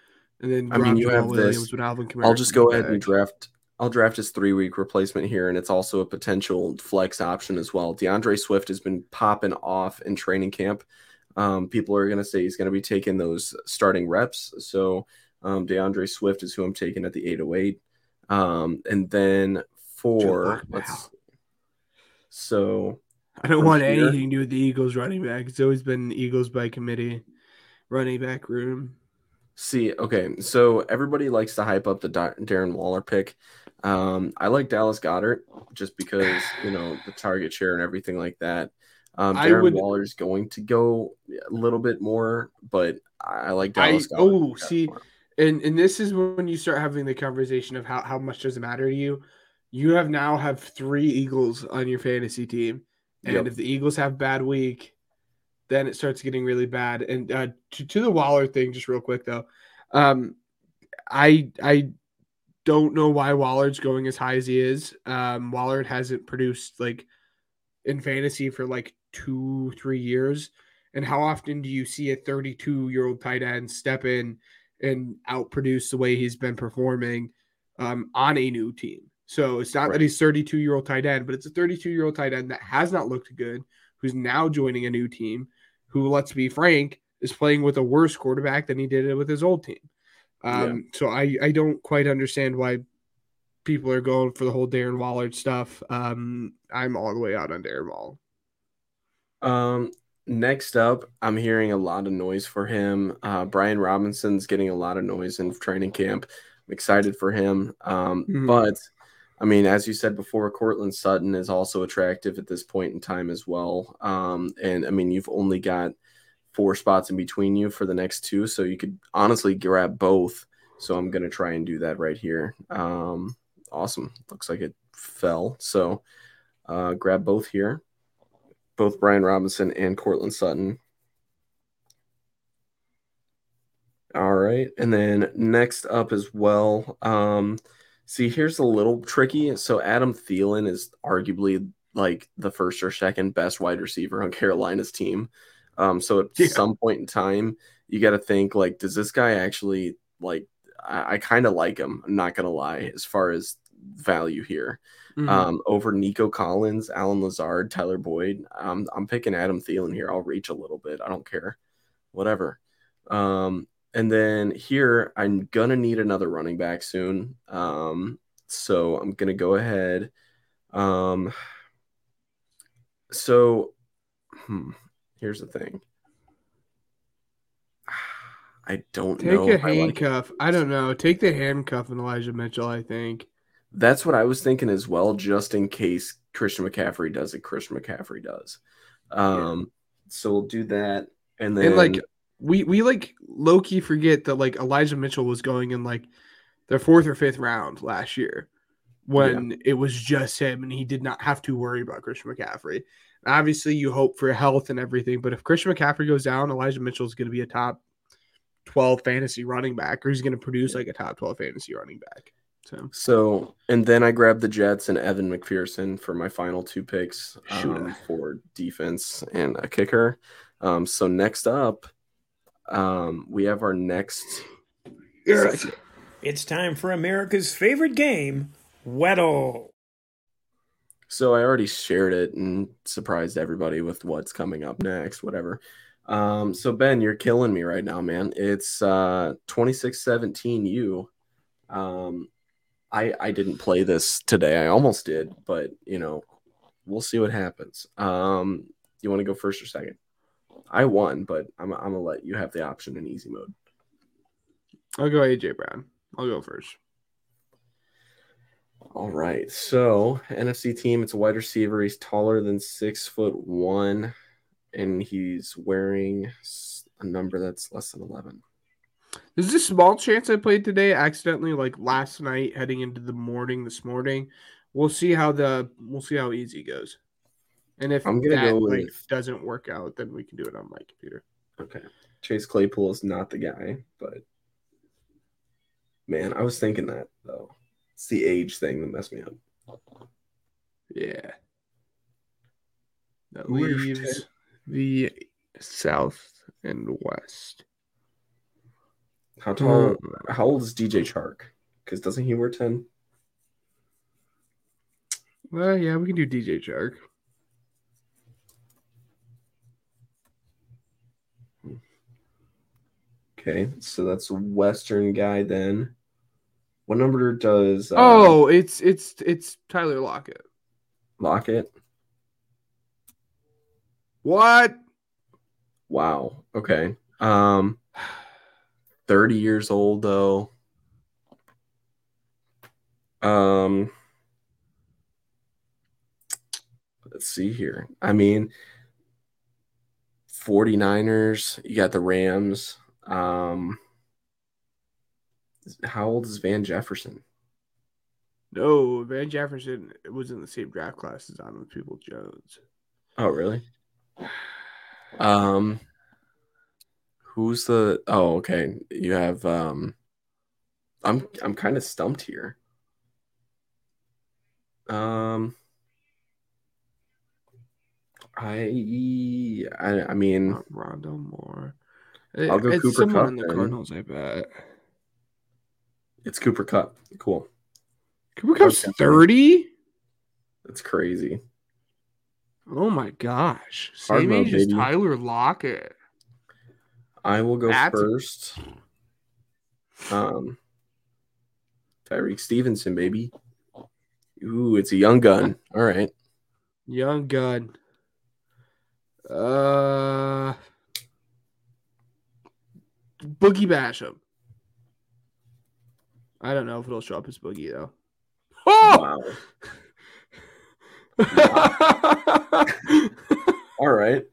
and then I mean, you Jamal have Williams this- with Alvin I'll just go ahead and draft. I'll draft his three week replacement here, and it's also a potential flex option as well. D'Andre Swift has been popping off in training camp. Um, people are going to say he's going to be taking those starting reps. So um, D'Andre Swift is who I'm taking at the 808. Um, and then for luck let's so I don't want here- anything to do with the Eagles running back. It's always been Eagles by committee, running back room. See, okay, so everybody likes to hype up the Darren Waller pick. Um, I like Dallas Goedert just because you know the target share and everything like that. Um, I Darren would- Waller's going to go a little bit more, but I I like I- Dallas. Goedert. oh, see, And and this is when you start having the conversation of how, how much does it matter to you. You have now have three Eagles on your fantasy team. And Yep. if the Eagles have bad week, then it starts getting really bad. And uh, to, to the Waller thing, just real quick though, um, I I don't know why Waller's going as high as he is. Um, Waller hasn't produced like in fantasy for like two three years. And how often do you see a 32 year old tight end step in and outproduce the way he's been performing um, on a new team? So it's not Right. that he's 32 year old tight end, but it's a 32 year old tight end that has not looked good, who's now joining a new team, who, let's be frank, is playing with a worse quarterback than he did it with his old team. Um, So I, I don't quite understand why people are going for the whole Darren Waller stuff. Um, I'm all the way out on Darren Waller. Um, next up, I'm hearing a lot of noise for him. Uh, Brian Robinson's getting a lot of noise in training camp. I'm excited for him. Um, Mhm. but I mean, as you said before, Courtland Sutton is also attractive at this point in time as well. Um, and I mean, you've only got four spots in between you for the next two, so you could honestly grab both. So I'm gonna try and do that right here. Um, awesome. Looks like it fell. So uh, grab both here both Brian Robinson and Courtland Sutton. All right. And then next up as well. Um, see, here's a little tricky. So Adam Thielen is arguably like the first or second best wide receiver on Carolina's team. Um, so at Yeah. some point in time, you got to think like, does this guy actually like? I, I kind of like him. I'm not gonna lie, as far as value here Mhm. um, over Nico Collins, Allen Lazard, Tyler Boyd. Um, I'm picking Adam Thielen here. I'll reach a little bit. I don't care. Whatever. Um, and then here, I'm going to need another running back soon. Um, so I'm going to go ahead. Um, so hmm, here's the thing. I don't Take know. a if I like- handcuff. I don't know. Take the handcuff and Elijah Mitchell, I think. That's what I was thinking as well, just in case Christian McCaffrey does it. Christian McCaffrey does. Um, so we'll do that, and then And like we we like low key forget that like Elijah Mitchell was going in like their fourth or fifth round last year when it was just him and he did not have to worry about Christian McCaffrey. Obviously, you hope for health and everything, but if Christian McCaffrey goes down, Elijah Mitchell is going to be a top 12 fantasy running back, or he's going to produce like a top 12 fantasy running back. So, So, and then I grabbed the Jets and Evan McPherson for my final two picks um, for defense and a kicker. Um, so next up, um, we have our next. section. It's time for America's favorite game, Weddle. So I already shared it and surprised everybody with what's coming up next, whatever. Um, so Ben, you're killing me right now, man. It's uh 26-17 you. Um I I didn't play this today. I almost did, but you know, we'll see what happens. Um you want to go first or second? I won, but I'm I'm gonna let you have the option in easy mode. I'll go AJ Brown. I'll go first. All right. So NFC team, it's a wide receiver. He's taller than six foot one, and he's wearing a number that's less than eleven. There's a small chance I played today accidentally, like last night, heading into the morning this morning. We'll see how the we'll see how easy goes. And if I'm gonna that go like with- doesn't work out, then we can do it on my computer. Okay. Chase Claypool is not the guy, but man, I was thinking that though. It's the age thing that messed me up. Yeah. That We're leaves the south and west. How tall? Hmm. How old is DJ Chark? Because doesn't he wear ten? Well, yeah, we can do DJ Chark. Okay, so that's a Western guy then. What number does uh, oh, it's it's it's Tyler Lockett. Lockett? What? Wow. Okay. Um 30 years old though. Um Let's see here. I mean 49ers, you got the Rams. Um How old is Van Jefferson? No, Van Jefferson was in the same draft class as I'm Donovan Peoples-Jones. Oh, really? Um Who's the Oh, okay. You have um I'm I'm kind of stumped here. Um I I, I mean Rondale Moore. I'll go it's Cooper someone Kupp in the. Cardinals, I bet. it's Cooper Kupp. Cool. Cooper Kupp's 30? That's crazy. Oh my gosh. Same age as. Tyler Lockett. I will go That's- first. Um Tyrique Stevenson, baby. Ooh, it's a young gun. All right. Young gun. Uh Boogie Basham. I don't know if it'll show up as Boogie though. Oh! Wow. All right.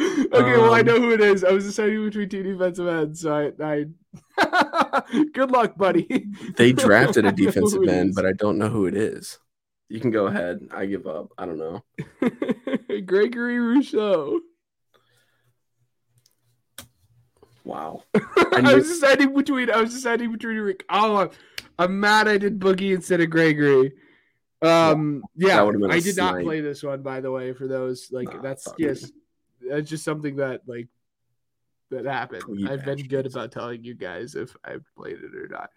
okay, well I Um, know who it is. I was deciding between two defensive ends, so I, I... good luck, buddy. They drafted a defensive it end, but I don't know who it is. You can go ahead. I give up. I don't know. Gregory Rousseau. Wow. I knew- was deciding between. I was deciding between Rick. Oh, I'm, I'm mad. I did Boogie instead of Gregory. Um, yeah, been did not play this one. By the way, for those like Nah, that's fuck me. just that's just something that like that happened. Boogie I've been good about telling you guys if I've played it or not.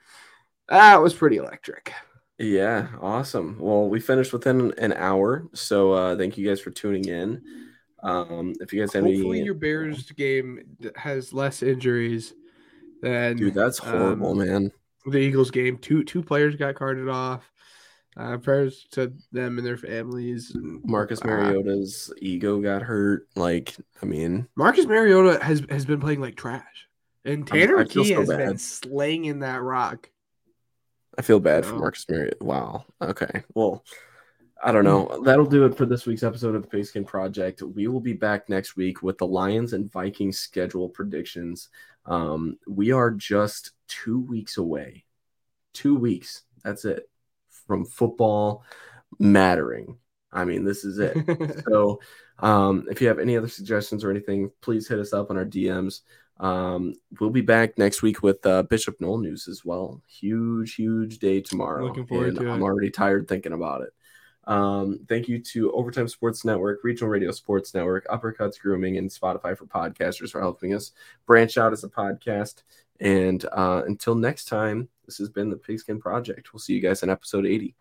That was pretty electric. Yeah, awesome. Well, we finished within an hour, so uh, thank you guys for tuning in. Um, if you guys have Hopefully, any, your Bears game has less injuries than dude, that's horrible, um, man. the Eagles game. Two two players got carted off. Uh, prayers to them and their families. Marcus uh, Mariota's ego got hurt. Like, I mean, Marcus Mariota has has been playing like trash, and Tanner I feel Key so has been bad. slanging that rock. I feel bad for Marcus Mariota. Wow. Okay. Well, I don't know. That'll do it for this week's episode of the Pigskin Project. We will be back next week with the Lions and Vikings schedule predictions. Um, we are just two weeks away two weeks. That's it from football mattering. I mean, this is it. so, um, if you have any other suggestions or anything, please hit us up on our DMs. Um, we'll be back next week with uh, Bishop Noll news as well. Huge, huge day tomorrow. Looking forward to I'm it. already tired thinking about it. Um, thank you to Overtime Sports Network, Regional Radio Sports Network, Uppercuts Grooming, and Spotify for podcasters for helping us branch out as a podcast. And uh, until next time, this has been the Pigskin Project. We'll see you guys in episode 80.